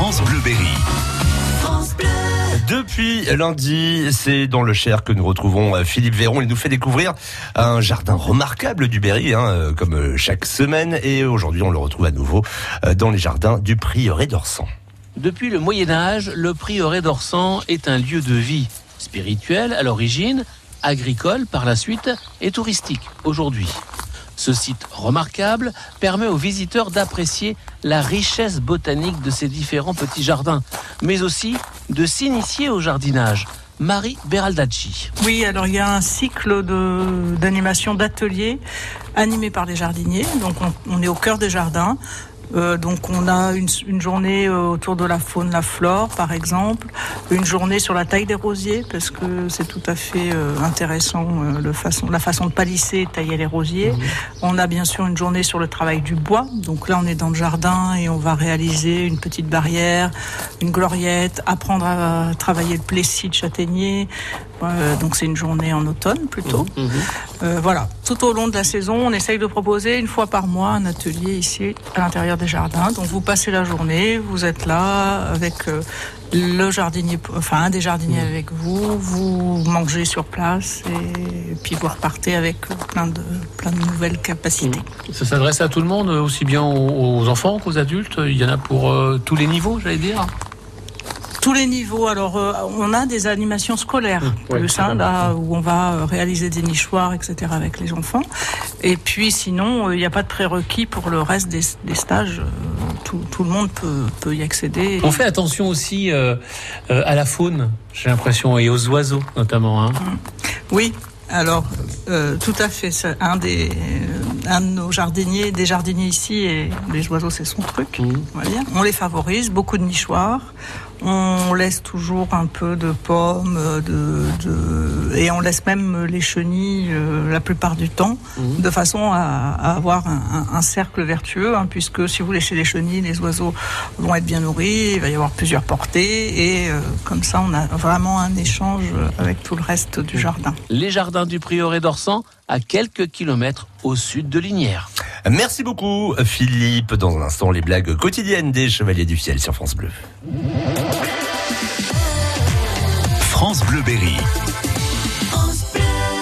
France Bleu Berry. Depuis lundi, c'est dans le Cher que nous retrouvons euh, Philippe Véron. Il nous fait découvrir un jardin remarquable du Berry, hein, euh, comme euh, chaque semaine. Et aujourd'hui, on le retrouve à nouveau dans les jardins du Prieuré d'Orsan. Depuis le Moyen Âge, le Prieuré d'Orsan est un lieu de vie spirituel à l'origine, agricole par la suite et touristique aujourd'hui. Ce site remarquable permet aux visiteurs d'apprécier la richesse botanique de ces différents petits jardins, mais aussi de s'initier au jardinage. Marie Beraldacci. Oui, alors il y a un cycle d'animation d'ateliers animés par les jardiniers. Donc on, est au cœur des jardins. Euh, donc on a une, une, journée euh, autour de la faune, la flore par exemple, une journée sur la taille des rosiers parce que c'est tout à fait euh, intéressant le façon, la façon de palisser, tailler les rosiers. Mhm. On a bien sûr une journée sur le travail du bois. Donc là on est dans le jardin et on va réaliser une petite barrière, une gloriette, apprendre à travailler le plessis de châtaignier. Donc c'est une journée en automne plutôt. Mhm. Mhm. voilà, tout au long de la saison, on essaye de proposer une fois par mois un atelier ici à l'intérieur des jardins. Donc vous passez la journée, vous êtes là avec euh, le jardinier, enfin un des jardiniers avec vous, vous mangez sur place et puis vous repartez avec plein de, plein de nouvelles capacités. Ça s'adresse à tout le monde, aussi bien aux enfants qu'aux adultes? Il y en a pour euh, tous les niveaux, j'allais dire? Tous les niveaux. Alors, euh, on a des animations scolaires, le sein là où on va euh, réaliser des nichoirs, etc. avec les enfants. Et puis, sinon, euh, il n'y a pas de prérequis pour le reste des, stages. Tout, tout, le monde peut, peut, y accéder. On fait attention aussi à la faune, j'ai l'impression, et aux oiseaux notamment. Hein. Mmh. Oui, alors, euh, tout à fait. Un, des, un de nos jardiniers, des jardiniers ici, et les oiseaux, c'est son truc. Mmh. On, on les favorise, beaucoup de nichoirs. On laisse toujours un peu de pommes, de, de et on laisse même les chenilles euh, la plupart du temps, mmh. de façon à, à avoir un, un, cercle vertueux, hein, puisque si vous laissez les chenilles, les oiseaux vont être bien nourris, il va y avoir plusieurs portées, et euh, comme ça, on a vraiment un échange avec tout le reste du jardin. Les jardins du Prieuré d'Orsan, à quelques kilomètres au sud de Linière. Merci beaucoup Philippe. Dans un instant, les blagues quotidiennes des Chevaliers du Ciel sur France Bleu. France Bleu Berry.